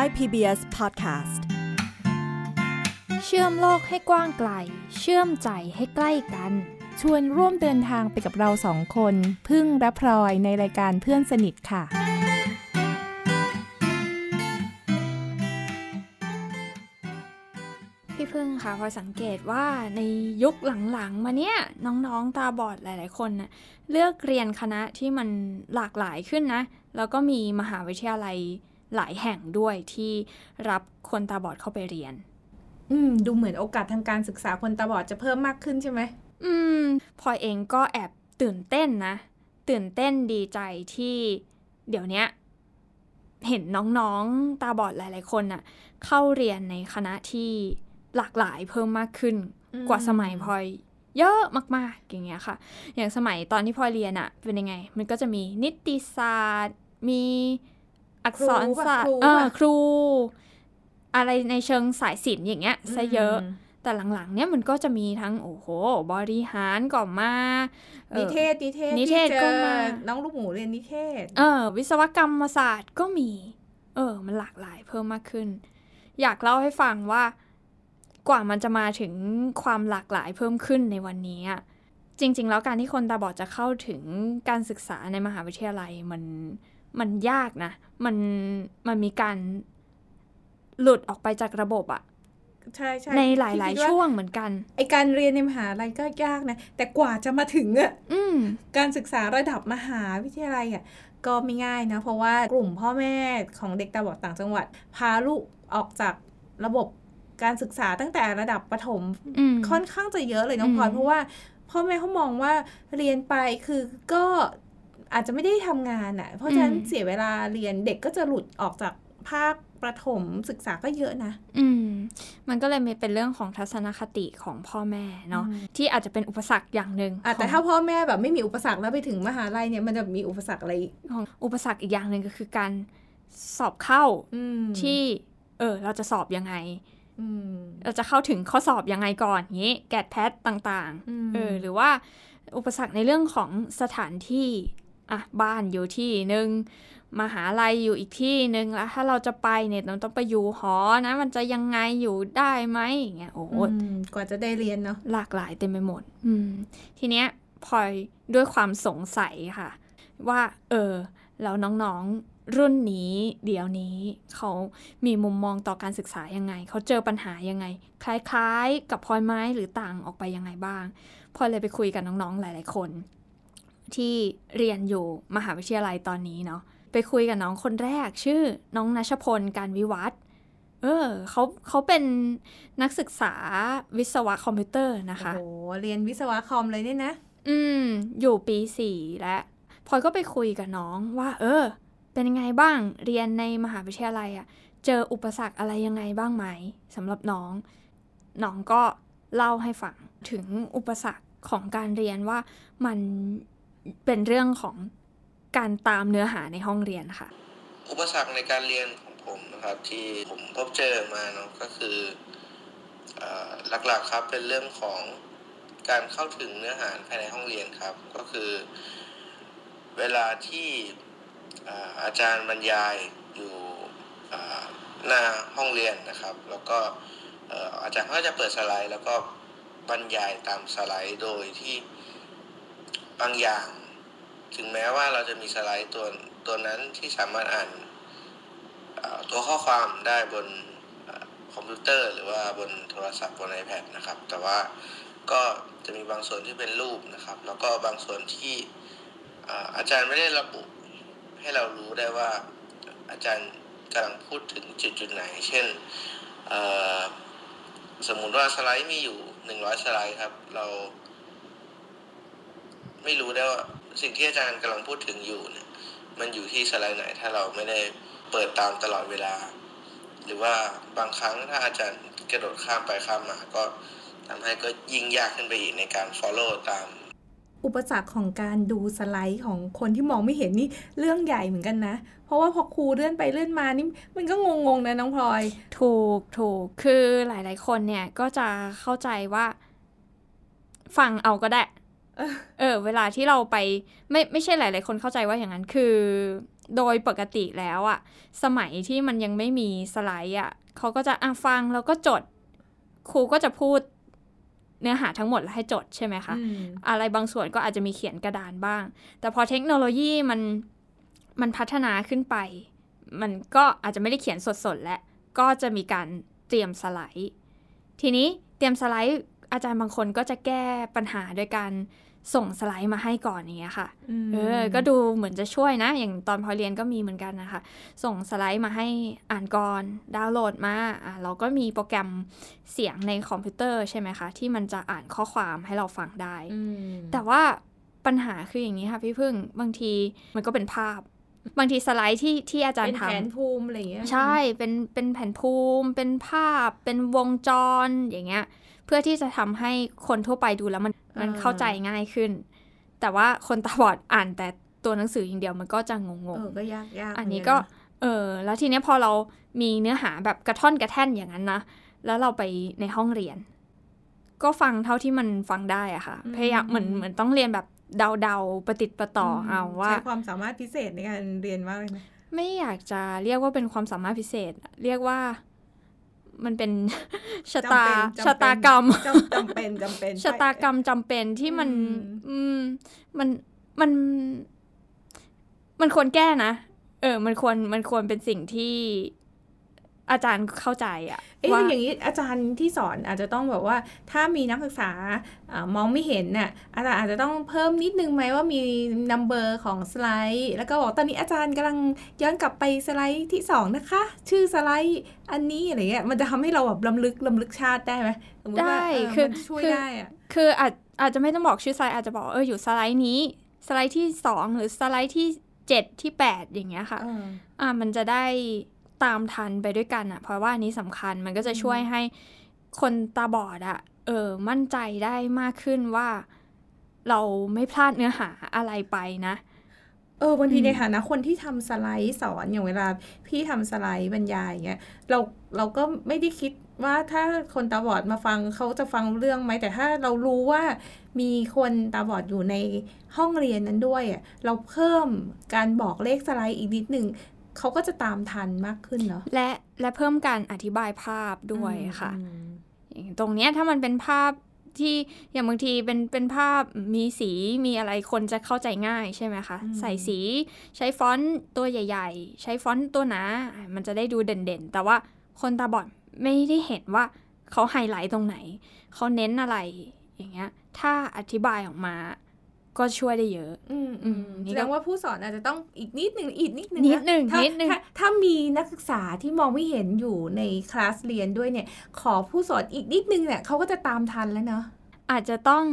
Thai PBS Podcast เชื่อมโลกให้กว้างไกล เชื่อมใจให้ใกล้กัน ชวนร่วมเดินทางไปกับเราสองคน พึ่งและพลอยในรายการเพื่อนสนิทค่ะ พี่พึ่งค่ะพอสังเกตว่าในยุคหลังๆ มาเนี้ยน้องๆ ตาบอดหลายๆ คนน่ะเลือกเรียนคณะที่มันหลากหลายขึ้นนะ แล้วก็มีมหาวิทยาลัย หลายแห่งด้วยที่รับคนตาบอดเข้าไปเรียน อืม ดูเหมือนโอกาสทางการศึกษาคนตาบอดจะเพิ่มมากขึ้นใช่ไหม อืมพลอยเองก็แอบตื่นเต้นนะ ตื่นเต้นดีใจที่เดี๋ยวเนี้ยเห็นน้องๆ ตาบอดหลาย ๆ คนน่ะ เข้าเรียนในคณะที่หลากหลายเพิ่มมากขึ้นอืมกว่าสมัยพลอยเยอะมากๆ อย่างเงี้ยค่ะ อย่างสมัยตอนที่พลอยเรียนอะเป็นยังไง มันก็จะมีนิติศาสตร์ มี อักษรศาสตครูร์ปะเออครู อะไรในเชิงสายศิลป์อย่างเงี้ยซะเยอะมแต่หลังๆ เนี่ยมันก็จะมีทั้งโอ้โห บริหารก็มาอ่อนิเทศ นิเทศนิเทศที่จก็อมาน้องลูกหมูเรียนนิเทศ เออ วิศวกรรมศาสตร์ก็มี เออ มันหลากหลายเพิ่มมากขึ้น อยากเล่าให้ฟังว่ากว่ามันจะมาถึงความหลากหลายเพิ่มขึ้นในวันนี้อะจริง ๆ แล้วการที่คนตาบอดจะเข้าถึงการศึกษาในมหาวิทยาลัยมัน มันยากนะ มันมันมีการหลุดออกไปจากระบบอะใช่ใช่ในหลายพี่คิดๆช่วงเหมือนกัน ไอการเรียนในมหาลัยก็ยากนะ แต่กว่าจะมาถึงอะอืมการศึกษาระดับมหาวิทยาลัยอะก็ไม่ง่ายนะ เพราะว่ากลุ่มพ่อแม่ของเด็กตาบอดต่างจังหวัด พาลูกออกจากระบบการศึกษาตั้งแต่ระดับประถมอืมค่อนข้างจะเยอะเลยน้องพลอยอืมเพราะว่าพ่อแม่เขามองว่าเรียนไปคือก็ อาจจะไม่ได้ทำงานอะ่ะ เพราะฉะนั้นเสียเวลาเรียนเด็กก็จะหลุดออกจากภาคประถมศึกษาก็เยอะนะ อืม มันก็เลยมีเป็นเรื่องของทัศนคติของพ่อแม่เนาะอืมที่อาจจะเป็นอุปสรรคอย่างหนึ่งอะแต่ของถ้าพ่อแม่แบบไม่มีอุปสรรคแล้วไปถึงมหาลัยเนี่ยมันจะมีอุปสรรคอะไรอีกของอุปสรรคอีกอย่างหนึ่งก็คือการสอบเข้าอืมที่ เออ เราจะสอบยังไงอืมเราจะเข้าถึงข้อสอบยังไงก่อนงี้ แกดแพทต่างอืมๆเออหรือว่าอุปสรรคในเรื่องของสถานที่ อะบ้านอยู่ที่หนึ่งมหาลัยอยู่อีกที่หนึ่งแล้วถ้าเราจะไปเนี่ยเราต้องไปอยู่หอนะมันจะยังไงอยู่ได้ไหมอย่างเงี้ยโอ้โหอืมกว่าจะได้เรียนเนาะหลากหลายเต็มไปหมด อืม ทีเนี้ยพลอยด้วยความสงสัยค่ะ ว่า เออแล้วน้องๆรุ่นนี้เดี๋ยวนี้ เขามีมุมมองต่อการศึกษายังไง เขาเจอปัญหายังไง คล้ายๆ กับพลอยไหมหรือต่างออกไปยังไงบ้างพลอยเลยไปคุยกับน้องๆหลาย ๆ คน ที่เรียนอยู่มหาวิทยาลัยตอนนี้เนาะไปคุยกับน้องคนแรกชื่อน้องนัชพลการวิวัฒน์เออเขาเขาเป็นนักศึกษาวิศวะคอมพิวเตอร์นะคะ โอ้โห เรียนวิศวะคอมเลยเนี่ยนะ อืม อยู่ปีสี่แล้วพลอยก็ไปคุยกับน้องว่า เออ เป็นยังไงบ้างเรียนในมหาวิทยาลัยอะเจออุปสรรคอะไรยังไงบ้างไหมสำหรับน้อง น้องก็เล่าให้ฟังถึงอุปสรรคของการเรียนว่ามัน เป็นเรื่องของการตามเนื้อหาในห้องเรียนค่ะ อุปสรรคในการเรียนของผมนะครับที่ผมพบเจอมาเนาะก็คืออหลักๆครับเป็นเรื่องของการเข้าถึงเนื้อหาภายในห้องเรียนครับ ก็คือเวลาที่อาจารย์บรรยายอยู่หน้าห้องเรียนนะครับ แล้วก็อาจารย์ก็จะเปิดสไลด์ แล้วก็บรรยายตามสไลด์โดยที่ บางอย่าง ถึงแม้ว่าเราจะมีสไลด์ตัวตัวนั้นที่สามารถอ่านตัวข้อความได้บนคอมพิวเตอร์ หรือว่าบนโทรศัพท์บน iPad นะครับ แต่ว่าก็จะมีบางส่วนที่เป็นรูปนะครับ แล้วก็บางส่วนที่อาจารย์ไม่ได้ระบุให้เรารู้ได้ว่าอาจารย์กำลังพูดถึงจุดจุดๆไหน เช่นสมมุติว่าสไลด์มีอยู่หนึ่งร้อยสไลด์ครับ เรา ไม่รู้ได้ว่าสิ่งที่อาจารย์กำลังพูดถึงอยู่เนี่ย มันอยู่ที่สไลด์ไหนถ้าเราไม่ได้เปิดตามตลอดเวลา หรือว่าบางครั้งถ้าอาจารย์กระโดดข้ามไปข้ามมาก็ทำให้ก็ยิ่งยากขึ้นไปอีกในการ follow ตาม อุปสรรคของการดูสไลด์ของคนที่มองไม่เห็นนี่เรื่องใหญ่เหมือนกันนะ เพราะว่าพอครูเลื่อนไปเลื่อนมานี่มันก็งงๆนะน้องพลอย ถูกถูกคือหลายๆคนเนี่ยก็จะเข้าใจว่า ฟังเอาก็ได้ เออ เวลาที่เราไปไม่ไม่ใช่หลาย ๆ คนเข้าใจว่าอย่างนั้นคือ โดยปกติแล้วอะสมัยที่มันยังไม่มีสไลด์อะเขาก็จะอะฟังแล้วก็จด ครูก็จะพูดเนื้อหาทั้งหมดแล้วให้จดใช่ไหมคะอืมอะไรบางส่วนก็อาจจะมีเขียนกระดานบ้าง แต่พอเทคโนโลยีมันมันพัฒนาขึ้นไป มันก็อาจจะไม่ได้เขียนสดๆและ ก็จะมีการเตรียมสไลด์ ทีนี้เตรียมสไลด์อาจารย์บางคนก็จะแก้ปัญหาโดยการ ส่งสไลด์มาให้ก่อนอย่างเงี้ยค่ะ เออ ก็ดูเหมือนจะช่วยนะ อย่างตอนพอเรียนก็มีเหมือนกันนะคะ ส่งสไลด์มาให้อ่านก่อน ดาวน์โหลดมา อะเราก็มีโปรแกรมเสียงในคอมพิวเตอร์ใช่ไหมคะ ที่มันจะอ่านข้อความให้เราฟังได้อืมแต่ว่าปัญหาคืออย่างนี้ค่ะพี่พึ่ง บางทีมันก็เป็นภาพ บางทีสไลด์ที่ที่อาจารเป็นย์ทแผนภูมิอะไรอย่างเงี้ยำใช่ เป็นเป็นแผ่นภูมิ เป็นภาพ เป็นวงจรอย่างเงี้ยเพื่อที่จะทำให้คนทั่วไปดูแล้วมันมันเข้าใจง่ายขึ้น แต่ว่าคนตาบอดอ่านแต่ตัวหนังสืออย่างเดียวมันก็จะงงเออก็ยากยากๆอันนี้เหมืก็กัะเออแล้วทีเนี้ยพอเรามีเนื้อหาแบบกระท่อนกระแท่นอย่างนั้นนะแล้วเราไปในห้องเรียน ก็ฟังเท่าที่มันฟังได้อะค่ะ พยายามเหมือนเหมือนต้องเรียนแบบเดาๆประติดประต่ออเอาว่า ใช้ความสามารถพิเศษในการเรียนมากเลยนะไม่อยากจะเรียกว่าเป็นความสามารถพิเศษ เรียกว่า มันเป็นชะตาจำเป็นชะตากรรมจำจำเป็นจำเป็นชะตากรรมจำเป็นที่มันอืมอืมมันมันมันควรแก้นะ เออ มันควรมันควรเป็นสิ่งที่ อาจารย์เข้าใจอะเอ๊ะว่าอย่างนี้อาจารย์ที่สอนอาจจะต้องแบบว่า ถ้ามีนักศึกษาอามองไม่เห็นน่ะอาจารย์อาจจะต้องเพิ่มนิดนึงไหมว่ามีนัมเบอร์ของสไลด์ แล้วก็บอกตอนนี้อาจารย์กำลังย้อนกลับไปสไลด์ที่สองนะคะ ชื่อสไลด์อันนี้อะไรเงี้ยมันจะทำให้เราแบบลำลึกลำลึกชาติได้ไหมสมมติว่าได้เออคือมันช่วยคือได้อะคืออาจอาจจะไม่ต้องบอกชื่อสไลด์อาจจะบอกเอออยู่สไลด์นี้ สไลด์ที่สองหรือสไลด์ที่เจ็ดที่แปดอย่างเงี้ยค่ะเอออ่ามันจะได้ ตามทันไปด้วยกันอะเพราะว่าอันนี้สำคัญมันก็จะช่วยให้คนตาบอดอะเออมั่นใจได้มากขึ้นว่า เราไม่พลาดเนื้อหาอะไรไปนะเออบางทีอืมในฐานะคนที่ทำสไลด์สอนอย่างเวลาพี่ทำสไลด์บรรยายอย่างเงี้ยเราเราก็ไม่ได้คิดว่าถ้าคนตาบอดมาฟังเขาจะฟังเรื่องไหมแต่ถ้าเรารู้ว่ามีคนตาบอดอยู่ในห้องเรียนนั้นด้วยอะเราเพิ่มการบอกเลขสไลด์อีกนิดหนึ่ง เขาก็จะตามทันมากขึ้นเนาะและและเพิ่มการอธิบายภาพด้วยค่ะอืมอย่างตรงเนี้ยถ้ามันเป็นภาพที่อย่างบางทีเป็นเป็นภาพมีสีมีอะไรคนจะเข้าใจง่ายใช่ไหมคะอืมใส่สีใช้ฟอนต์ตัวใหญ่ ๆ ใช้ฟอนต์ตัวหนาอะมันจะได้ดูเด่นๆ แต่ว่าคนตาบอดไม่ได้เห็นว่าเขาไฮไลท์ตรงไหน เขาเน้นอะไรอย่างเงี้ยถ้าอธิบายออกมา ก็ช่วยได้เยอะ อืมอือืมมนี่แสก็ดงว่าผู้สอนอาจจะต้องอีกนิดหนึ่งอีกนิดหนึ่งนิดหนึ่งถ้านิดหนึ่งถ้าถ้ามีนักศึกษาที่มองไม่เห็นอยู่ในคลาสเรียนด้วยเนี่ย ขอผู้สอนอีกนิดนึงเนี่ยเขาก็จะตามทันแล้วเนาะอาจจะต้อง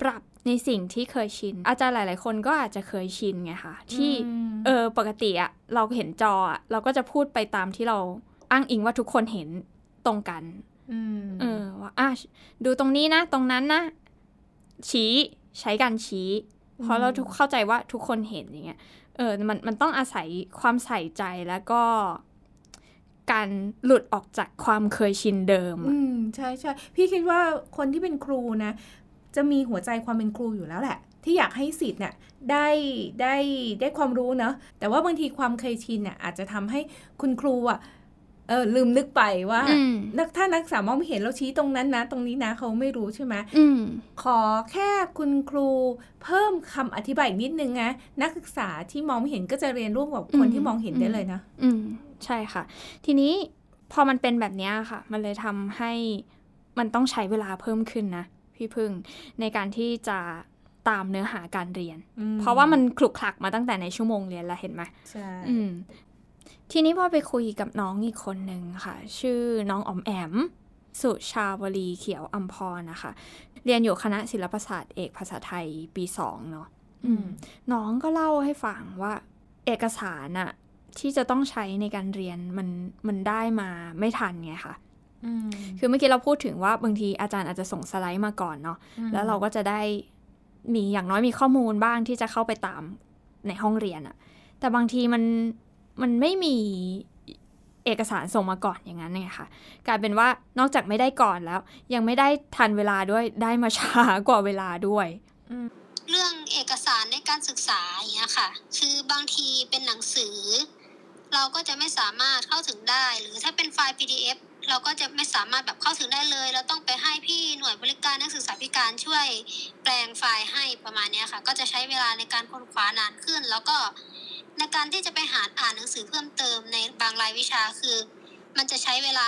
ปรับในสิ่งที่เคยชิน อาจารย์หลาย ๆ คนก็อาจจะเคยชินไงคะที่อืมเออปกติอะเราเห็นจออะเราก็จะพูดไปตามที่เราอ้างอิงว่าทุกคนเห็นตรงกันมเออว่าอะดูตรงนี้นะ ตรงนั้นนะ ชี้ ใช้การชี้เพราะเราทุกเข้าใจว่าทุกคนเห็นอย่างเงี้ยเออมันมันต้องอาศัยความใส่ใจแล้วก็การหลุดออกจากความเคยชินเดิม อือะมใช่ใช่พี่คิดว่าคนที่เป็นครูนะ จะมีหัวใจความเป็นครูอยู่แล้วแหละ ที่อยากให้สิทธิ์เนี่ยได้ได้ได้ความรู้เนาะแต่ว่าบางทีความเคยชินเนี่ยอาจจะทำให้คุณครูอะ เออลืมนึกไปว่าอืมนักถ้านักศึกษามองไม่เห็นเราชี้ตรงนั้นนะ ตรงนี้นะเขาไม่รู้ใช่ไหมอืมขอแค่คุณครูเพิ่มคำอธิบายอีกนิดนึงนะนักศึกษาที่มองไม่เห็นก็จะเรียนร่วมกับคนอืมที่มองเห็นได้เลยนะอืมใช่ค่ะ ทีนี้พอมันเป็นแบบเนี้ยค่ะ มันเลยทำให้มันต้องใช้เวลาเพิ่มขึ้นนะพี่พึ่งในการที่จะตามเนื้อหาการเรียนอืมเพราะว่ามันคลุกคลักมาตั้งแต่ในชั่วโมงเรียนแล้วเห็นไหมใช่อืม ทีนี้พอไปคุยกับน้องอีกคนหนึ่งค่ะ ชื่อน้องออมแอม สุชาวลีเขียวอัมพรนะคะ เรียนอยู่คณะศิลปศาสตร์เอกภาษาไทยปีสองเนาะอืมน้องก็เล่าให้ฟังว่า เอกสารอะที่จะต้องใช้ในการเรียนมันมันได้มาไม่ทันไงค่ะอืมคือเมื่อกี้เราพูดถึงว่าบางทีอาจารย์อาจจะส่งสไลด์มาก่อนเนาะแล้วเราก็จะได้มีอย่างน้อยมีข้อมูลบ้างที่จะเข้าไปตามในห้องเรียนอะแต่บางทีมัน มันไม่มีเอกสารส่งมาก่อนอย่างนั้นไงค่ะกลายเป็นว่านอกจากไม่ได้ก่อนแล้ว ยังไม่ได้ทันเวลาด้วยได้มาช้ากว่าเวลาด้วยเรื่องเอกสารในการศึกษาอย่างเงี้ยค่ะ คือบางทีเป็นหนังสือ เราก็จะไม่สามารถเข้าถึงได้ หรือถ้าเป็นไฟล์ PDF เราก็จะไม่สามารถแบบเข้าถึงได้เลย เราต้องไปให้พี่หน่วยบริการนักศึกษาพิการช่วยแปลงไฟล์ให้ประมาณเนี้ยค่ะ ก็จะใช้เวลาในการค้นคว้านานขึ้น แล้วก็ ในการที่จะไปหาอ่านหนังสือเพิ่มเติมในบางรายวิชาคือ มันจะใช้เวลา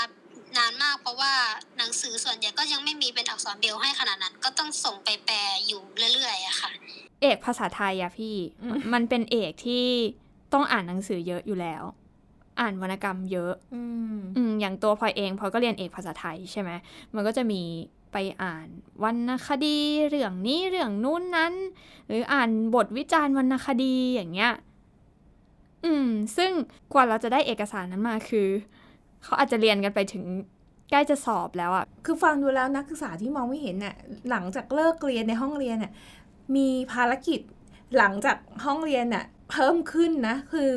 นานมาก เพราะว่าหนังสือส่วนใหญ่ก็ยังไม่มีเป็นอักษรเบลให้ขนาดนั้น ก็ต้องส่งไปแปลอยู่เรื่อยๆอะค่ะ เอกภาษาไทยอะพี่ มันเป็นเอกที่ต้องอ่านหนังสือเยอะอยู่แล้ว อ่านวรรณกรรมเยอะอืมอืมอย่างตัวพลอยเองพลอยก็เรียนเอกภาษาไทยใช่ไหมมันก็จะมีไปอ่านวรรณคดีเรื่องนี้เรื่องนู้นนั้น หรืออ่านบทวิจารณ์วรรณคดีอย่างเงี้ย อืม ซึ่งกว่าเราจะได้เอกสารนั้นมาคือ เขาอาจจะเรียนกันไปถึงใกล้จะสอบแล้วอะคือฟังดูแล้วนักศึกษาที่มองไม่เห็นน่ะหลังจากเลิกเรียนในห้องเรียนน่ะมีภารกิจหลังจากห้องเรียนน่ะเพิ่มขึ้นนะ คือ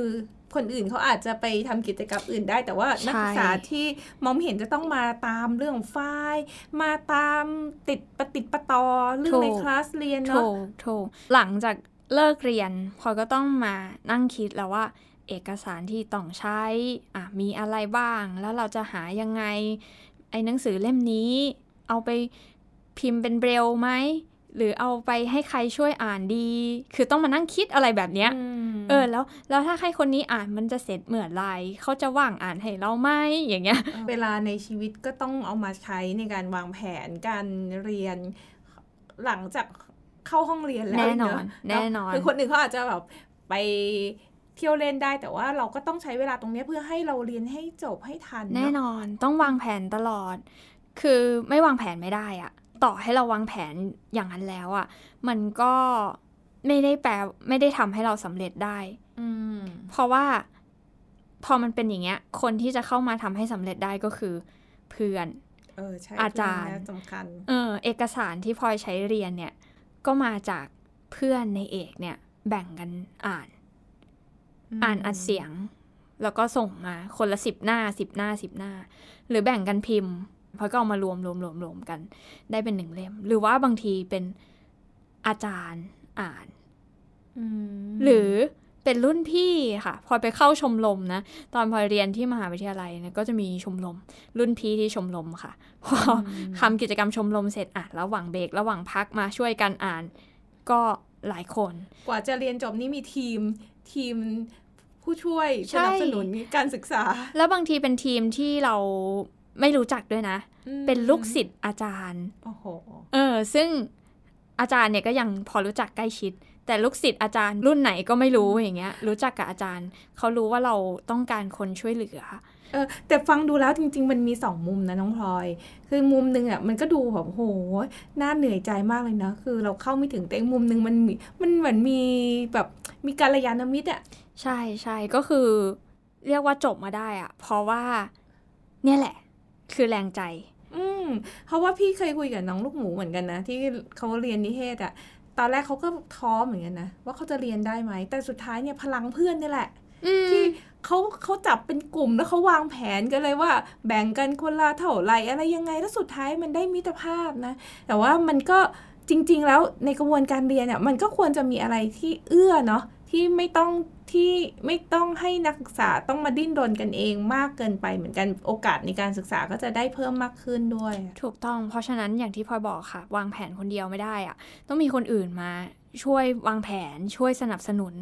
คนอื่นเขาอาจจะไปทำกิจกรรมอื่นได้ แต่ว่านักศึกษาที่มองไม่เห็นจะต้องมาตามเรื่องไฟล์มาตามติดปฏิดประตอเรื่องในคลาสเรียนโถเนาะโถหลังจาก เลิกเรียนพลอยก็ต้องมานั่งคิดแล้วว่าเอกสารที่ต้องใช้อะมีอะไรบ้าง แล้วเราจะหายังไง ไอ้หนังสือเล่มนี้ เอาไปพิมพ์เป็นเบรลไหม หรือเอาไปให้ใครช่วยอ่านดี คือต้องมานั่งคิดอะไรแบบเนี้ยเออแล้วแล้วถ้าให้คนนี้อ่านมันจะเสร็จเมื่อไหรเขาจะว่างอ่านให้เราไหมอย่างเงี้ย เวลาในชีวิตก็ต้องเอามาใช้ในการวางแผนการเรียน หลังจาก เข้าห้องเรียนแล้วแน่นอนเะแน่นอนคือคนอื่นเขาอาจจะแบบไปเที่ยวเล่นได้แต่ว่าเราก็ต้องใช้เวลาตรงเนี้ยเพื่อให้เราเรียนให้จบให้ทันเะแน่นอนต้องวางแผนตลอด คือไม่วางแผนไม่ได้อะต่อให้เราวางแผนอย่างนั้นแล้วอะมันก็ไม่ได้แปลไม่ได้ทำให้เราสำเร็จได้อืมเพราะว่า พอมันเป็นอย่างเงี้ย คนที่จะเข้ามาทำให้สำเร็จได้ก็คือ เพื่อนเออใช่อาจารย์เพื่นนะสำคัญเออ เอกสารที่พลอยใช้เรียนเนี่ย ก็มาจากเพื่อนในเอกเนี่ย แบ่งกันอ่าน อ่านอัดเสียง แล้วก็ส่งมาคนละสิบหน้าสิบหน้าสิบหน้า หรือแบ่งกันพิมพ์พอยก็เอามารวมรวมรวมรวมกัน ได้เป็นหนึ่งเล่ม หรือว่าบางทีเป็นอาจารย์อ่านอืมหรือ เป็นรุ่นพี่ค่ะพลอยไปเข้าชมรมนะ ตอนพลอยเรียนที่มหาวิทยาลัยเนี่ยก็จะมีชมรมรุ่นพี่ที่ชมรมค่ะพออทำกิจกรรมชมรมเสร็จอะระหว่างเบรกระหว่างพักมาช่วยกันอ่าน ก็หลายคน กว่าจะเรียนจบนี่มีทีมทีมผู้ช่วยใช่สนับสนุนการศึกษา แล้วบางทีเป็นทีมที่เราไม่รู้จักด้วยนะอืมเป็นลูกศิษย์อาจารย์โอ้โหเออ ซึ่งอาจารย์เนี่ยก็ยังพอรู้จักใกล้ชิด แต่ลูกศิษย์อาจารย์รุ่นไหนก็ไม่รู้อย่างเงี้ย รู้จักกับอาจารย์ เขารู้ว่าเราต้องการคนช่วยเหลือเออแต่ฟังดูแล้วจริง ๆ มันมีสองมุมนะน้องพลอย คือมุมหนึ่งอะมันก็ดูแบบโหน่าเหนื่อยใจมากเลยนะคือเราเข้าไม่ถึงแต่อีกมุมหนึ่งมันมีมันเหมือนมีแบบมีการยานมิตรอะใช่ใช่ก็คือ เรียกว่าจบมาได้อะเพราะว่า เนี่ยแหละ คือแรงใจ อืมเพราะว่าพี่เคยคุยกับน้องลูกหมูเหมือนกันนะ ที่เขาเรียนนิเทศอะ ตอนแรกเขาก็ท้อเหมือนกันนะว่าเขาจะเรียนได้ไหม แต่สุดท้ายเนี่ยพลังเพื่อนนี่แหละอืมที่เขาเขาจับเป็นกลุ่มแล้วเขาวางแผนกันเลยว่า แบ่งกันคนละเท่าไหรอะไรยังไงแล้วสุดท้ายมันได้มิตรภาพนะ แต่ว่ามันก็จริง ๆ แล้วในกระบวนการเรียนเนี่ยมันก็ควรจะมีอะไรที่เอื้อเนาะที่ไม่ต้อง ที่ไม่ต้องให้นักศึกษาต้องมาดิ้นรนกันเองมากเกินไปเหมือนกันโอกาสในการศึกษาก็จะได้เพิ่มมากขึ้นด้วย ถูกต้องเพราะฉะนั้นอย่างที่พลอยบอกค่ะ วางแผนคนเดียวไม่ได้อะต้องมีคนอื่นมาช่วยวางแผนช่วยสนับสนุน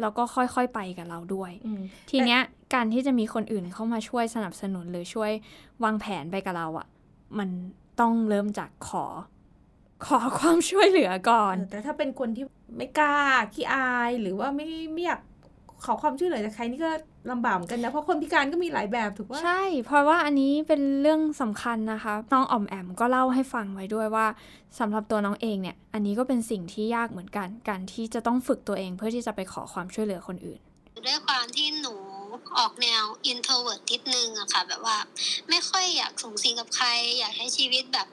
แล้วก็ค่อยๆไปกับเราด้วยอืมทีเนี้ยการที่จะมีคนอื่นเข้ามาช่วยสนับสนุนหรือช่วยวางแผนไปกับเราอะ่ะ มันต้องเริ่มจากขอ ขอความช่วยเหลือก่อนเออแต่ถ้าเป็นคนที่ไม่กล้าขี้อายหรือว่าไม่ไม่อยาก ขอความช่วยเหลือจากใครนี่ก็ลำบากเหมือนกันนะ เพราะคนพิการก็มีหลายแบบถูกว่าใช่ เพราะว่าอันนี้เป็นเรื่องสำคัญนะคะ น้องออมแอมก็เล่าให้ฟังไว้ด้วยว่าสำหรับตัวน้องเองเนี่ย อันนี้ก็เป็นสิ่งที่ยากเหมือนกัน การที่จะต้องฝึกตัวเองเพื่อที่จะไปขอความช่วยเหลือคนอื่นด้วยความที่หนูออกแนว introvert นิดนึงอะค่ะ แบบว่าไม่ค่อยอยากสูงสิงกับใคร อยากใช้ชีวิตแบบ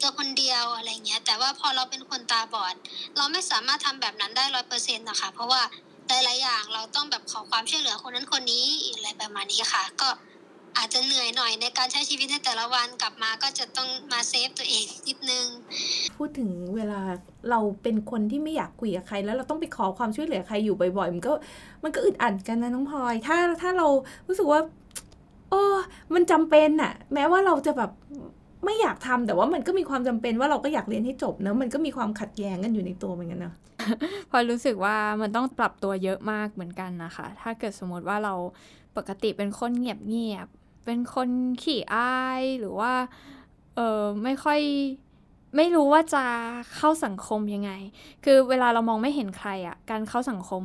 ตัวคนเดียวอะไรเงี้ย แต่ว่าพอเราเป็นคนตาบอด เราไม่สามารถทำแบบนั้นได้ร้อยเปอร์เซ็นต์นะคะ เพราะว่า หลายๆอย่างเราต้องแบบขอความช่วยเหลือคนนั้นคนนี้อะไรประมาณนี้ค่ะ ก็อาจจะเหนื่อยหน่อยในการใช้ชีวิตในแต่ละวันกลับมาก็จะต้องมาเซฟตัวเองนิดนึง พูดถึงเวลาเราเป็นคนที่ไม่อยากคุยกับใคร แล้วเราต้องไปขอความช่วยเหลือใครอยู่บ่อยๆ มันก็มันก็อึดอัดกันนะน้องพลอย ถ้าถ้าเรารู้สึกว่า โอ้มันจำเป็นอะแม้ว่าเราจะแบบ ไม่อยากทำแต่ว่ามันก็มีความจำเป็นว่าเราก็อยากเรียนให้จบเนอะมันก็มีความขัดแย้งกันอยู่ในตัวเหมือนกันเนอะพอรู้สึกว่ามันต้องปรับตัวเยอะมากเหมือนกันนะคะ ถ้าเกิดสมมติว่าเราปกติเป็นคนเงียบเงียบๆเป็นคนขี้อายหรือว่าเออไม่ค่อยไม่รู้ว่าจะเข้าสังคมยังไง คือเวลาเรามองไม่เห็นใครอะ่ะ การเข้าสังคม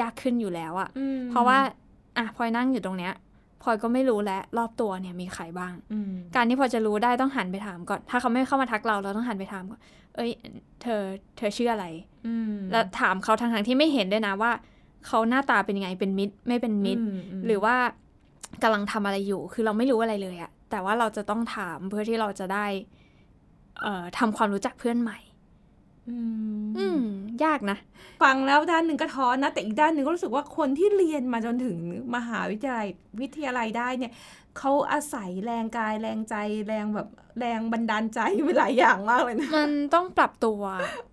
ยากขึ้นอยู่แล้วอะ่ะ เพราะว่าอะพลอยนั่งอยู่ตรงเนี้ย พลอยก็ไม่รู้แล้วรอบตัวเนี่ยมีใครบ้างอืมการที่พอจะรู้ได้ต้องหันไปถามก่อน ถ้าเขาไม่เข้ามาทักเราเราต้องหันไปถามก่อน เอ้ย เธอ เธอชื่ออะไรอืมแล้วถามเขาทางทางๆที่ไม่เห็นด้วยนะว่า เขาหน้าตาเป็นยังไง เป็นมิตร ไม่เป็นมิตรมหรือว่ากำลังทำอะไรอยู่ คือเราไม่รู้อะไรเลยอะแต่ว่าเราจะต้องถามเพื่อที่เราจะได้ เอ่อทำความรู้จักเพื่อนใหม่ อืมอืม ยากนะ ฟังแล้วด้านหนึ่งก็ท้อนะ แต่อีกด้านหนึ่งก็รู้สึกว่าคนที่เรียนมาจนถึงมหาวิทยาลัยวิทยาลัยได้เนี่ยเขาอาศัยแรงกายแรงใจแรงแบบแรงบันดาลใจไปหลายอย่างมากเลยนะมันต้องปรับตัว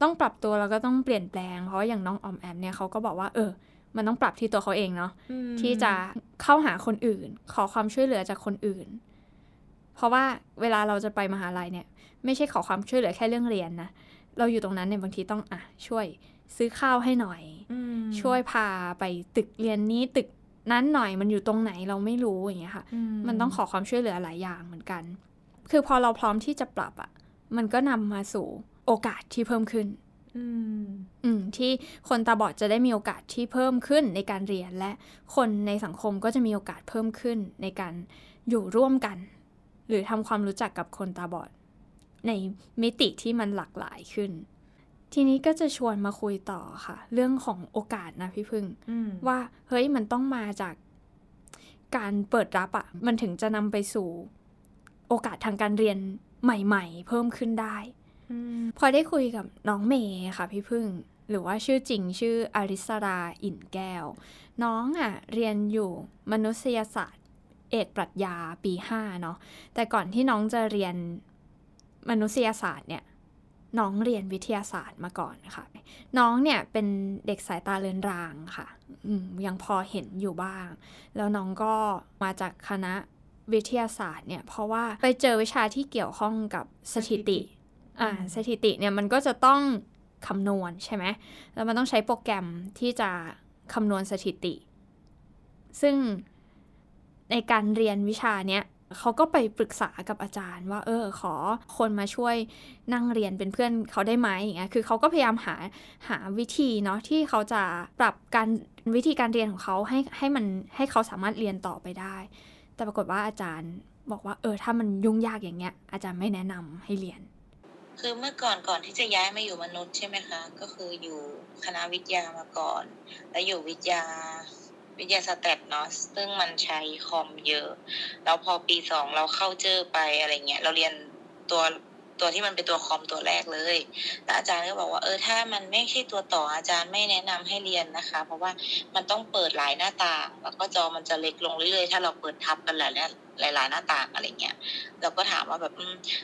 ต้องปรับตัวแล้วก็ต้องเปลี่ยนแปลง เพราะว่าอย่างน้องออมแอมเนี่ยเขาก็บอกว่าเออ มันต้องปรับที่ตัวเขาเองเนาะอืมที่จะเข้าหาคนอื่น ขอความช่วยเหลือจากคนอื่น เพราะว่าเวลาเราจะไปมหาลัยเนี่ย ไม่ใช่ขอความช่วยเหลือแค่เรื่องเรียนนะ เราอยู่ตรงนั้นเนี่ยบางทีต้องอะช่วยซื้อข้าวให้หน่อยอืมช่วยพาไปตึกเรียนนี้ตึกนั้นหน่อยมันอยู่ตรงไหนเราไม่รู้อย่างเงี้ยค่ะ มันต้องขอความช่วยเหลือหลายอย่างเหมือนกัน คือพอเราพร้อมที่จะปรับอะ่ะ มันก็นำมาสู่โอกาสที่เพิ่มขึ้นอืมอืมที่คนตาบอดจะได้มีโอกาสที่เพิ่มขึ้นในการเรียนและคนในสังคมก็จะมีโอกาสเพิ่มขึ้นในการอยู่ร่วมกัน หรือทำความรู้จักกับคนตาบอด ในมิติที่มันหลากหลายขึ้น ทีนี้ก็จะชวนมาคุยต่อค่ะ เรื่องของโอกาสนะพี่พึ่งอืมว่าเฮ้ยมันต้องมาจากการเปิดรับอะ่ะ มันถึงจะนำไปสู่โอกาสทางการเรียนใหม่ ๆ เพิ่มขึ้นได้อืมพอได้คุยกับน้องเมย์ค่ะพี่พึ่ง หรือว่าชื่อจริงชื่ออาริสราอินแก้ว น้องอะ่ะ เรียนอยู่มนุษยศาสตร์ เอกปรัชญาปีห้าเนาะแต่ก่อนที่น้องจะเรียน มนุษยศาสตร์เนี่ยน้องเรียนวิทยาศาสตร์มาก่อนค่ะ น้องเนี่ยเป็นเด็กสายตาเลือนรางค่ะอืมยังพอเห็นอยู่บ้าง แล้วน้องก็มาจากคณะวิทยาศาสตร์เนี่ยเพราะว่าไปเจอวิชาที่เกี่ยวข้องกับสถิติอ่าสถิติเนี่ยมันก็จะต้องคำนวณใช่ไหมแล้วมันต้องใช้โปรแกรมที่จะคำนวณสถิติ ซึ่งในการเรียนวิชาเนี้ย เขาก็ไปปรึกษากับอาจารย์ว่า เออ ขอคนมาช่วยนั่งเรียนเป็นเพื่อนเขาได้ไหมอย่างเงี้ยคือเขาก็พยายามหาหาวิธีเนาะที่เขาจะปรับการวิธีการเรียนของเขาให้ให้มันให้เขาสามารถเรียนต่อไปได้ แต่ปรากฏว่าอาจารย์บอกว่า เออ ถ้ามันยุ่งยากอย่างเงี้ย อาจารย์ไม่แนะนำให้เรียน คือเมื่อก่อนก่อนที่จะย้ายมาอยู่มนุษย์ใช่ไหมคะ ก็คืออยู่คณะวิทยามาก่อน แล้วอยู่วิทยา วิทยาสแตทเนาะซึ่งมันใช้คอมเยอะ แล้วพอปีสองเราเข้าเจอไปอะไรเงี้ย เราเรียนตัวตัวที่มันเป็นตัวคอมตัวแรกเลยแล้วอาจารย์ก็บอกว่าเออถ้ามันไม่ใช่ตัวต่ออาจารย์ไม่แนะนำให้เรียนนะคะ เพราะว่ามันต้องเปิดหลายหน้าต่าง แล้วก็จอมันจะเล็กลงเรื่อยๆ ถ้าเราเปิดทับกันหลายหลายหลายๆหน้าต่างอะไรเงี้ย เราก็ถามว่าแบบ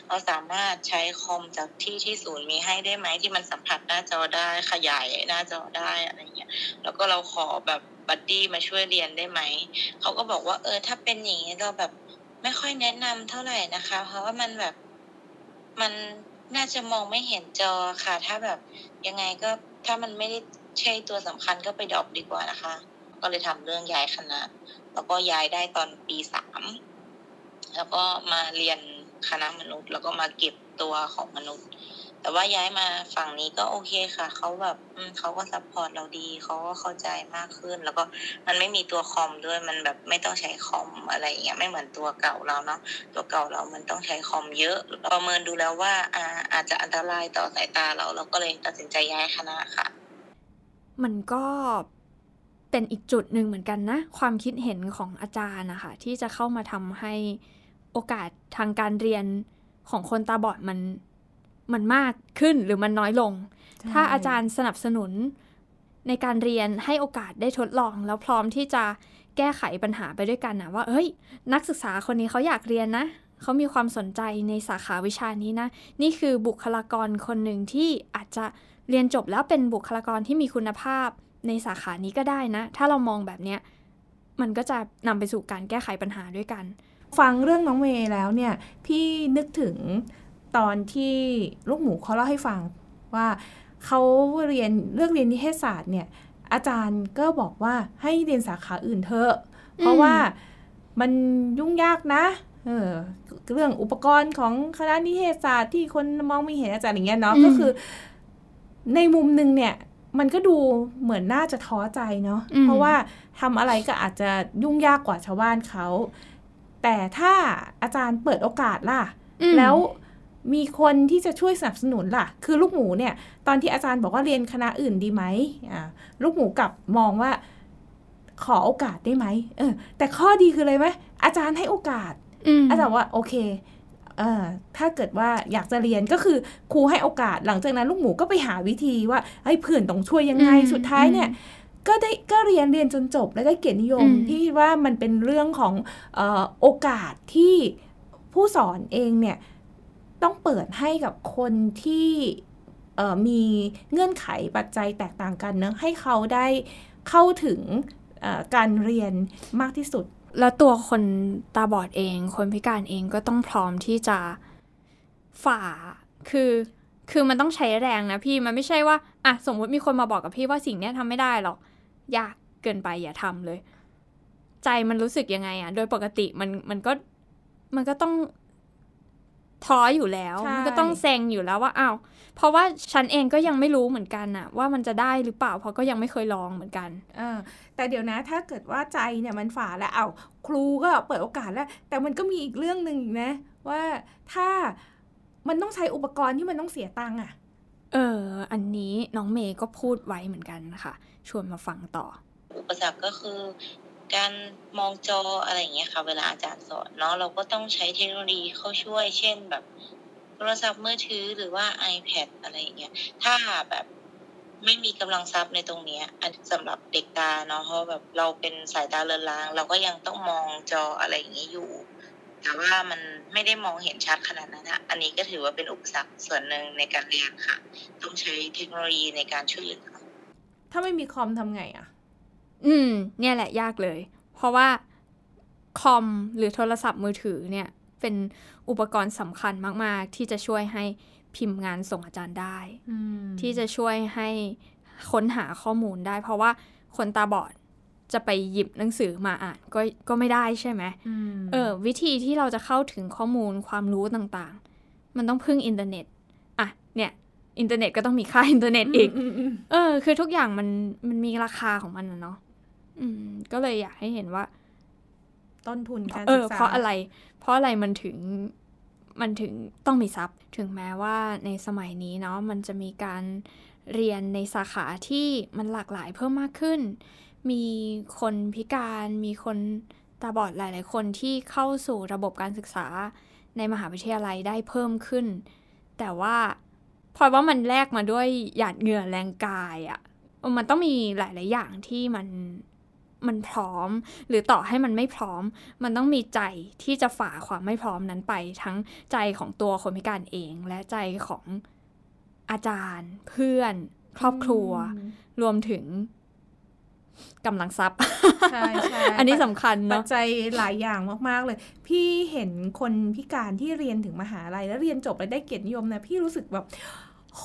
เราสามารถใช้คอมจากที่ที่ศูนย์มีให้ได้ไหมที่มันสัมผัสหน้าจอได้ขยายหน้าจอได้อะไรเงี้ย แล้วก็เราขอแบบ บัดดี้มาช่วยเรียนได้ไหม เขาก็บอกว่า เออ ถ้าเป็นอย่างนี้เราแบบไม่ค่อยแนะนำเท่าไหร่นะคะ เพราะว่ามันแบบมันน่าจะมองไม่เห็นจอค่ะ ถ้าแบบยังไงก็ถ้ามันไม่ได้ใช่ตัวสำคัญก็ไป drop ดีกว่านะคะ ก็เลยทำเรื่องย้ายคณะ แล้วก็ย้ายได้ตอนปีสามแล้วก็มาเรียนคณะมนุษย์ แล้วก็มาเก็บตัวของมนุษย์ แต่ว่าย้ายมาฝั่งนี้ก็โอเคค่ะ เขาแบบเขาก็ support เราดี เขาก็เข้าใจมากขึ้น แล้วก็มันไม่มีตัวคอมด้วย มันแบบไม่ต้องใช้คอมอะไรอย่างเงี้ย ไม่เหมือนตัวเก่าเราเนาะ ตัวเก่าเรามันต้องใช้คอมเยอะ ประเมินดูแล้วว่าอ่าอาจจะอันตรายต่อสายตาเรา เราก็เลยตัดสินใจย้ายคณะค่ะ มันก็เป็นอีกจุดหนึ่งเหมือนกันนะ ความคิดเห็นของอาจารย์นะคะที่จะเข้ามาทำให้โอกาสทางการเรียนของคนตาบอดมัน มันมากขึ้นหรือมันน้อยลง ถ้าอาจารย์สนับสนุนในการเรียนให้โอกาสได้ทดลอง แล้วพร้อมที่จะแก้ไขปัญหาไปด้วยกันนะว่าเฮ้ย นักศึกษาคนนี้เขาอยากเรียนนะเขามีความสนใจในสาขาวิชานี้นะ นี่คือบุคลากรคนหนึ่งที่อาจจะเรียนจบแล้วเป็นบุคลากรที่มีคุณภาพในสาขานี้ก็ได้นะ ถ้าเรามองแบบเนี้ยมันก็จะนำไปสู่การแก้ไขปัญหาด้วยกัน ฟังเรื่องน้องเมย์แล้วเนี่ย พี่นึกถึง ตอนที่ลูกหมูเขาเล่าให้ฟังว่าเขาเรียนเลือกเรียนนิเทศศาสตร์เนี่ย อาจารย์ก็บอกว่าให้เรียนสาขาอื่นเถอะ เพราะว่ามันยุ่งยากนะเออเรื่องอุปกรณ์ของคณะนิเทศศาสตร์ที่คนมองไม่เห็นอาจารย์อย่างเงี้ยเนาะอืมก็คือ ในมุมหนึ่งเนี่ย มันก็ดูเหมือนน่าจะท้อใจเนาะอืมเพราะว่าทำอะไรก็อาจจะยุ่งยากกว่าชาวบ้านเขาแต่ถ้าอาจารย์เปิดโอกาสล่ะอืมแล้ว มีคนที่จะช่วยสนับสนุนล่ะ คือลูกหมูเนี่ย ตอนที่อาจารย์บอกว่าเรียนคณะอื่นดีไหมอ่าลูกหมูกลับมองว่าขอโอกาสได้ไหมเออ แต่ข้อดีคืออะไรไหมอาจารย์ให้โอกาสมอาจารย์ว่าโอเคเออถ้าเกิดว่าอยากจะเรียนก็คือครูให้โอกาสหลังจากนั้นลูกหมูก็ไปหาวิธีว่าไอ้ยเพื่อนต้องช่วยยังไงอืมสุดท้ายเนี่ย ก็ได้ก็เรียนเรียนจนจบแล้วได้เกียรตินิยมอืมที่คิดว่ามันเป็นเรื่องของเออโอกาสที่ผู้สอนเองเนี่ย ต้องเปิดให้กับคนที่มีเงื่อนไขปัจจัยแตกต่างกันเนะให้เขาได้เข้าถึงการเรียนมากที่สุด แล้วตัวคนตาบอดเอง คนพิการเองก็ต้องพร้อมที่จะฝ่าคือคือมันต้องใช้แรงนะพี่มันไม่ใช่ว่าอะสมมติมีคนมาบอกกับพี่ว่าสิ่งนี้ทำไม่ได้หรอกยากเกินไปอย่าทำเลย ใจมันรู้สึกยังไงอะ โดยปกติมันมันก็มันก็ต้อง ท้ออยู่แล้วใช่มันก็ต้องเซ็งอยู่แล้วว่าอ้าวเพราะว่าฉันเองก็ยังไม่รู้เหมือนกันอะว่ามันจะได้หรือเปล่า เพราะก็ยังไม่เคยลองเหมือนกันเออแต่เดี๋ยวนะถ้าเกิดว่าใจเนี่ยมันฝ่าแล้วเอาครูก็เปิดโอกาสแล้ว แต่มันก็มีอีกเรื่องหนึ่งอีกนะ ว่าถ้ามันต้องใช้อุปกรณ์ที่มันต้องเสียตังค์อะเออ อันนี้น้องเมย์ก็พูดไว้เหมือนกันนะคะชวนมาฟังต่อ อุปสรรคก็คือ การมองจออะไรอย่างเงี้ยค่ะ เวลาอาจารย์สอนเนาะเราก็ต้องใช้เทคโนโลยีเข้าช่วย เช่นแบบโทรศัพท์มือถือหรือว่า iPad อะไรอย่างเงี้ยถ้าแบบไม่มีกำลังทรัพย์ในตรงเนี้ยอันสำหรับเด็กตาเนาะเพราะแบบเราเป็นสายตาเลือนลาง เราก็ยังต้องมองจออะไรอย่างเงี้ยอยู่ แต่ว่ามันไม่ได้มองเห็นชัดขนาดนั้นอะอันนี้ก็ถือว่าเป็นอุปสรรคส่วนหนึ่งในการเรียนค่ะ ต้องใช้เทคโนโลยีในการช่วยเหลือถ้าไม่มีคอมทำไงอะ อืม เนี่ยแหละยากเลย เพราะว่าคอมหรือโทรศัพท์มือถือเนี่ย เป็นอุปกรณ์สำคัญมาก ๆ ที่จะช่วยให้พิมพ์งานส่งอาจารย์ได้ ที่จะช่วยให้ค้นหาข้อมูลได้ เพราะว่าคนตาบอดจะไปหยิบหนังสือมาอ่านก็ก็ไม่ได้ใช่ไหมมเออ วิธีที่เราจะเข้าถึงข้อมูลความรู้ต่างๆ มันต้องพึ่งอินเทอร์เน็ตอะเนี่ยอินเทอร์เน็ตก็ต้องมีค่าอินเทอร์เน็ตอีกมมมเออ คือทุกอย่างมันมันมีราคาของมันนะเนาะ อืม ก็เลยอยากให้เห็นว่า ต้นทุนการเอ่อศึกษาเพราะอะไร เพราะอะไรมันถึงมันถึงต้องมีทรัพย์ถึงแม้ว่าในสมัยนี้เนาะมันจะมีการเรียนในสาขาที่มันหลากหลายเพิ่มมากขึ้น มีคนพิการ มีคนตาบอดหลาย ๆ คนที่เข้าสู่ระบบการศึกษาในมหาวิทยาลัยได้เพิ่มขึ้น แต่ว่าพลอยว่ามันแลกมาด้วยหยาดเหงื่อแรงกายอะ่ะ มันต้องมีหลาย ๆ อย่างที่มัน มันพร้อม หรือต่อให้มันไม่พร้อม มันต้องมีใจที่จะฝ่าความไม่พร้อมนั้นไป ทั้งใจของตัวคนพิการเอง และใจของอาจารย์ เพื่อน ครอบครัวอืมรวมถึงกำลังทรัพย์ใช่ใช่อันนี้สำคัญปัจเนาะจัยหลายอย่างมากๆเลย พี่เห็นคนพิการที่เรียนถึงมหาลัยแล้วเรียนจบแล้วได้เกียรตินิยมนะพี่รู้สึกแบบโห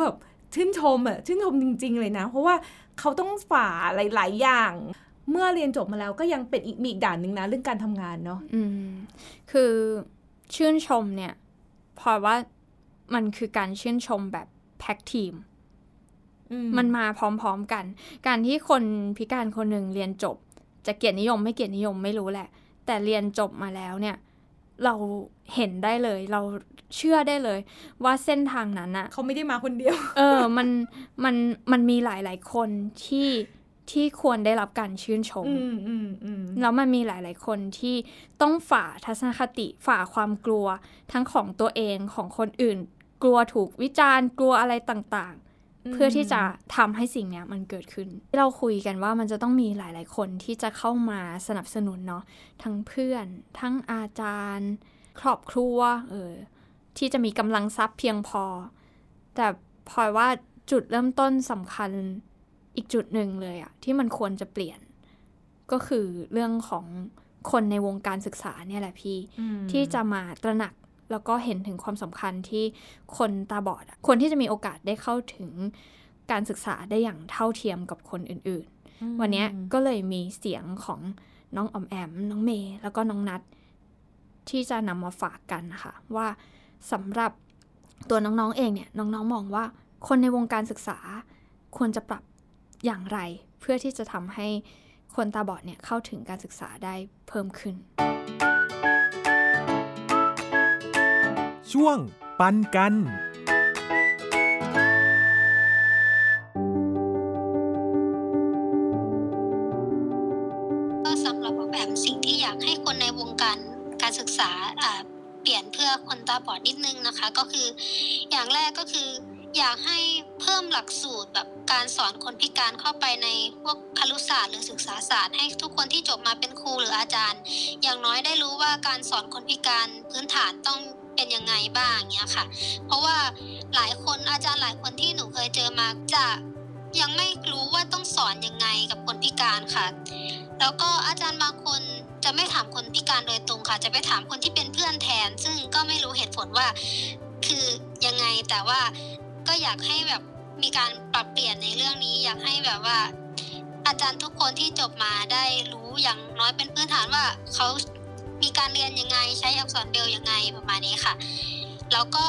แบบชื่นชมอะชื่นชมจริง ๆ เลยนะ เพราะว่าเขาต้องฝ่าหลาย ๆ อย่าง เมื่อเรียนจบมาแล้วก็ยังเป็นอีกมีอีกด่านหนึ่งนะเรื่องการทำงานเนาะอืมคือชื่นชมเนี่ยพลอยว่ามันคือการชื่นชมแบบแพ็กทีมอืมันมาพร้อมๆกัน การที่คนพิการคนหนึ่งเรียนจบ จะเกียรตินิยมไม่เกียรตินิยมไม่รู้แหละ แต่เรียนจบมาแล้วเนี่ย เราเห็นได้เลย เราเชื่อได้เลย ว่าเส้นทางนั้นอะเขาไม่ได้มาคนเดียว เออ มันมันมันมีหลายๆคนที่ ที่ควรได้รับการชื่นชมอืมอืมอืมแล้วมันมีหลาย ๆ คนที่ต้องฝ่าทัศนคติฝ่าความกลัว ทั้งของตัวเองของคนอื่น กลัวถูกวิจารณ์ กลัวอะไรต่าง ๆ เพื่อที่จะทำให้สิ่งเนี้ยมันเกิดขึ้นเราคุยกันว่ามันจะต้องมีหลาย ๆ คนที่จะเข้ามาสนับสนุนเนาะทั้งเพื่อน ทั้งอาจารย์ ครอบครัวเออที่จะมีกำลังทรัพย์เพียงพอ แต่พลอยว่าจุดเริ่มต้นสำคัญ อีกจุดหนึ่งเลยอะที่มันควรจะเปลี่ยน ก็คือเรื่องของคนในวงการศึกษาเนี่ยแหละพี่ ที่จะมาตระหนักแล้วก็เห็นถึงความสำคัญที่คนตาบอดอะควรที่จะมีโอกาสได้เข้าถึงการศึกษาได้อย่างเท่าเทียมกับคนอื่นๆ วันนี้ก็เลยมีเสียงของน้องออมแอม น้องเมย์แล้วก็น้องนัดที่จะนำมาฝากกันนะคะว่าสำหรับตัวน้องๆเองเนี่ยน้องๆมองว่าคนในวงการศึกษาควรจะปรับ อย่างไร เพื่อที่จะทำให้คนตาบอดเนี่ยเข้าถึงการศึกษาได้เพิ่มขึ้น ช่วงปันกันก็สำหรับแอมสิ่งที่อยากให้คนในวงการการศึกษาเปลี่ยนเพื่อคนตาบอดนิดนึงนะคะก็คืออย่างแรกก็คืออยากให้เพิ่มหลักสูตรแบบ การสอนคนพิการเข้าไปในพวกครุศาสตร์หรือศึกษาศาสตร์ให้ทุกคนที่จบมาเป็นครูหรืออาจารย์ อย่างน้อยได้รู้ว่าการสอนคนพิการพื้นฐานต้องเป็นยังไงบ้างเนี้ยค่ะ เพราะว่าหลายคนอาจารย์หลายคนที่หนูเคยเจอมาจะยังไม่รู้ว่าต้องสอนยังไงกับคนพิการค่ะ แล้วก็อาจารย์บางคนจะไม่ถามคนพิการโดยตรงค่ะ จะไปถามคนที่เป็นเพื่อนแทน ซึ่งก็ไม่รู้เหตุผลว่า คือยังไงแต่ว่าก็อยากให้แบบ มีการปรับเปลี่ยนในเรื่องนี้อยากให้แบบว่า อาจารย์ทุกคนที่จบมาได้รู้อย่างน้อยเป็นพื้นฐานว่าเขามีการเรียนยังไงใช้อักษรเบลยังไงประมาณนี้ค่ะ แล้วก็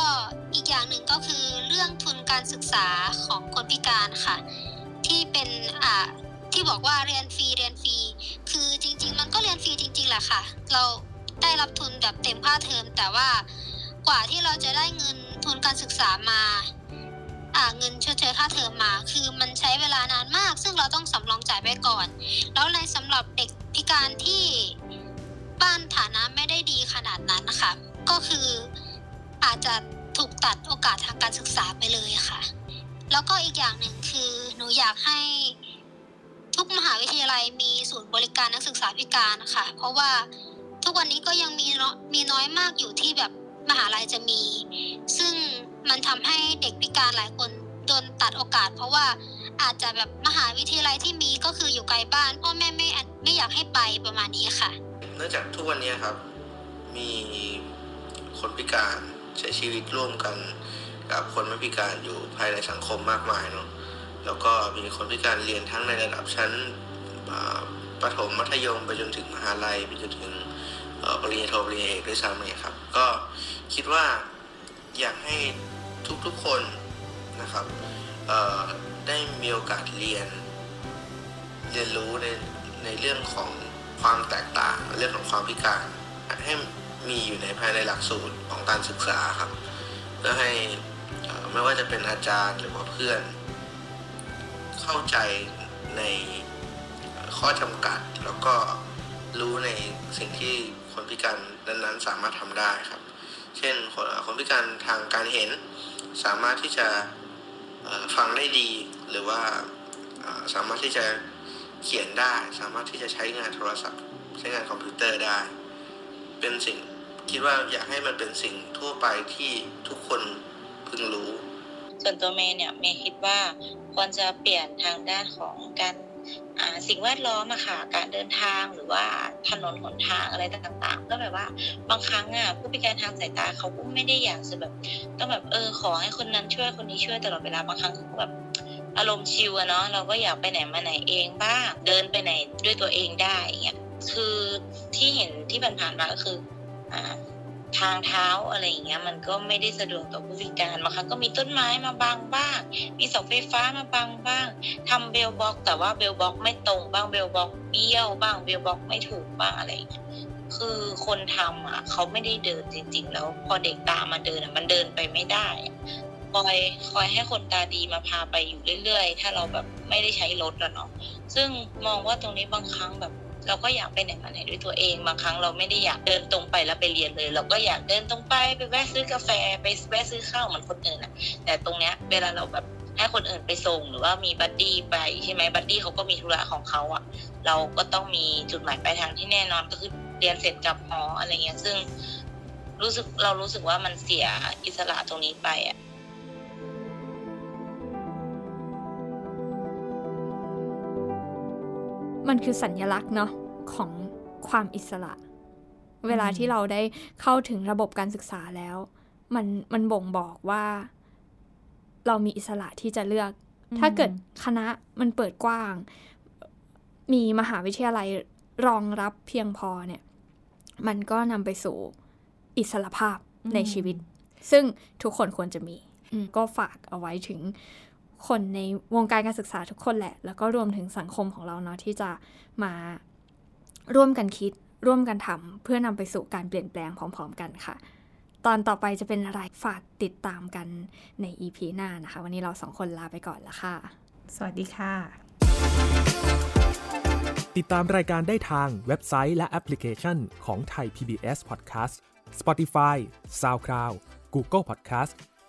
อีกอย่างหนึ่งก็คือเรื่องทุนการศึกษาของคนพิการค่ะ ที่เป็นอ่าที่บอกว่าเรียนฟรีเรียนฟรีคือจริง ๆ มันก็เรียนฟรีจริง ๆแหละค่ะ เราได้รับทุนแบบเต็มค่าเทอมแต่ว่ากว่าที่เราจะได้เงินทุนการศึกษามาอ่า เงินชดเชยค่าเทอมมา คือมันใช้เวลานานมาก ซึ่งเราต้องสำรองจ่ายไว้ก่อน แล้วในสำหรับเด็กพิการที่บ้านฐานะไม่ได้ดีขนาดนั้นนะคะก็คืออาจจะถูกตัดโอกาสทางการศึกษาไปเลยค่ะ แล้วก็อีกอย่างหนึ่งคือหนูอยากให้ทุกมหาวิทยาลัยมีศูนย์บริการนักศึกษาพิการค่ะ เพราะว่าทุกวันนี้ก็ยังมีมีน้อยมากอยู่ที่แบบมหาลัยจะมี ซึ่ง มันทำให้เด็กพิการหลายคนโดนตัดโอกาส เพราะว่าอาจจะแบบมหาวิทยาลัยที่มีก็คืออยู่ไกลบ้านพ่อแม่ไม่ไม่อยากให้ไปประมาณนี้ค่ะ เนื่องจากทุกวันนี้ครับ มีคนพิการใช้ชีวิตร่วมกันกับคนไม่พิการอยู่ภายในสังคมมากมายเนาะแล้วก็มีคนพิการเรียนทั้งในระดับชั้นประถมมัธยมไปจนถึงมหาลัยไปจนถึงปริญญาโทปริญญาเอกด้วยซ้ำเนี่ยครับ ก็คิดว่า อยากให้ทุกๆคนนะครับได้มีโอกาสเรียน เรียนรู้ในในเรื่องของความแตกต่าง เรื่องของความพิการ ให้มีอยู่ในภายในหลักสูตรของการศึกษาครับเพื่อให้ไม่ว่าจะเป็นอาจารย์หรือว่าเพื่อน เข้าใจในข้อจำกัดแล้วก็รู้ในสิ่งที่คนพิการนั้นๆสามารถทำได้ครับ เช่นคนพิการทางการเห็น สามารถที่จะฟังได้ดี หรือว่าสามารถที่จะเขียนได้ สามารถที่จะใช้งานโทรศัพท์ ใช้งานคอมพิวเตอร์ได้ เป็นสิ่งคิดว่าอยากให้มันเป็นสิ่งทั่วไปที่ทุกคนพึงรู้ ส่วนตัวเมย์เนี่ยเมย์คิดว่าควรจะเปลี่ยนทางด้านของการ สิ่งแวดล้อมอะค่ะ การเดินทางหรือว่าถนนหนทางอะไรต่างๆ ก็แบบว่าบางครั้งอะผู้พิการทางสายตาเขาก็ไม่ได้อยากจะแบบ ต้องแบบเออขอให้คนนั้นช่วยคนนี้ช่วยตลอดเวลาบางครั้งเขาแบบอารมณ์ชิวอะเนาะเราก็อยากไปไหนมาไหนเองบ้าง เดินไปไหนด้วยตัวเองได้เงี้ยคือที่เห็นที่ผ่านๆมาก็คืออ ทางเท้าอะไรอย่างเงี้ยมันก็ไม่ได้สะดวกต่อผู้พิการบางครั้งก็มีต้นไม้มาบังบ้าง มีเสาไฟฟ้ามาบังบ้างทำ braille block แต่ว่า braille block ไม่ตรงบ้าง braille block เบี้ยวบ้าง braille block ไม่ถูกบ้างอะไรอย่างเงี้ยคือคนทำอะเขาไม่ได้เดินจริง ๆ แล้วพอเด็กตามาเดินอะมันเดินไปไม่ได้คอยคอยให้คนตาดีมาพาไปอยู่เรื่อย ๆ ถ้าเราแบบไม่ได้ใช้รถแล้วเนาะซึ่งมองว่าตรงนี้บางครั้งแบบ เราก็อยากไปไหนมาไหนด้วยตัวเองบางครั้งเราไม่ได้อยากเดินตรงไปแล้วไปเรียนเลย เราก็อยากเดินตรงไปไปแวะซื้อกาแฟไปแวะซื้อข้าวเหมือนคนอื่นอะแต่ตรงเนี้ยเวลาเราแบบให้คนอื่นไปส่งหรือว่ามี buddy ไปใช่ไหม buddy เขาก็มีธุระของเขาอะเราก็ต้องมีจุดหมายปลายทางที่แน่นอนก็คือเรียนเสร็จกลับหออะไรเงี้ยซึ่งรู้สึกเรารู้สึกว่ามันเสียอิสระตรงนี้ไปอะ มันคือสัญลักษณ์เนาะของความอิสระ เวลาที่เราได้เข้าถึงระบบการศึกษาแล้ว มันมันบ่งบอกว่า เรามีอิสระที่จะเลือก ถ้าเกิดคณะมันเปิดกว้าง มีมหาวิทยาลัยรองรับเพียงพอเนี่ย มันก็นำไปสู่อิสรภาพในชีวิต ซึ่งทุกคนควรจะมีอืมก็ฝากเอาไว้ถึง คนในวงการการศึกษาทุกคนแหละ แล้วก็รวมถึงสังคมของเราเนาะที่จะมาร่วมกันคิด ร่วมกันทำเพื่อนำไปสู่การเปลี่ยนแปลงพร้อม ๆ กันค่ะ ตอนต่อไปจะเป็นอะไรฝากติดตามกันใน EP หน้านะคะ วันนี้เราสองคนลาไปก่อนละค่ะ สวัสดีค่ะ ติดตามรายการได้ทางเว็บไซต์และแอปพลิเคชันของไทย PBS Podcast Spotify SoundCloud Google Podcast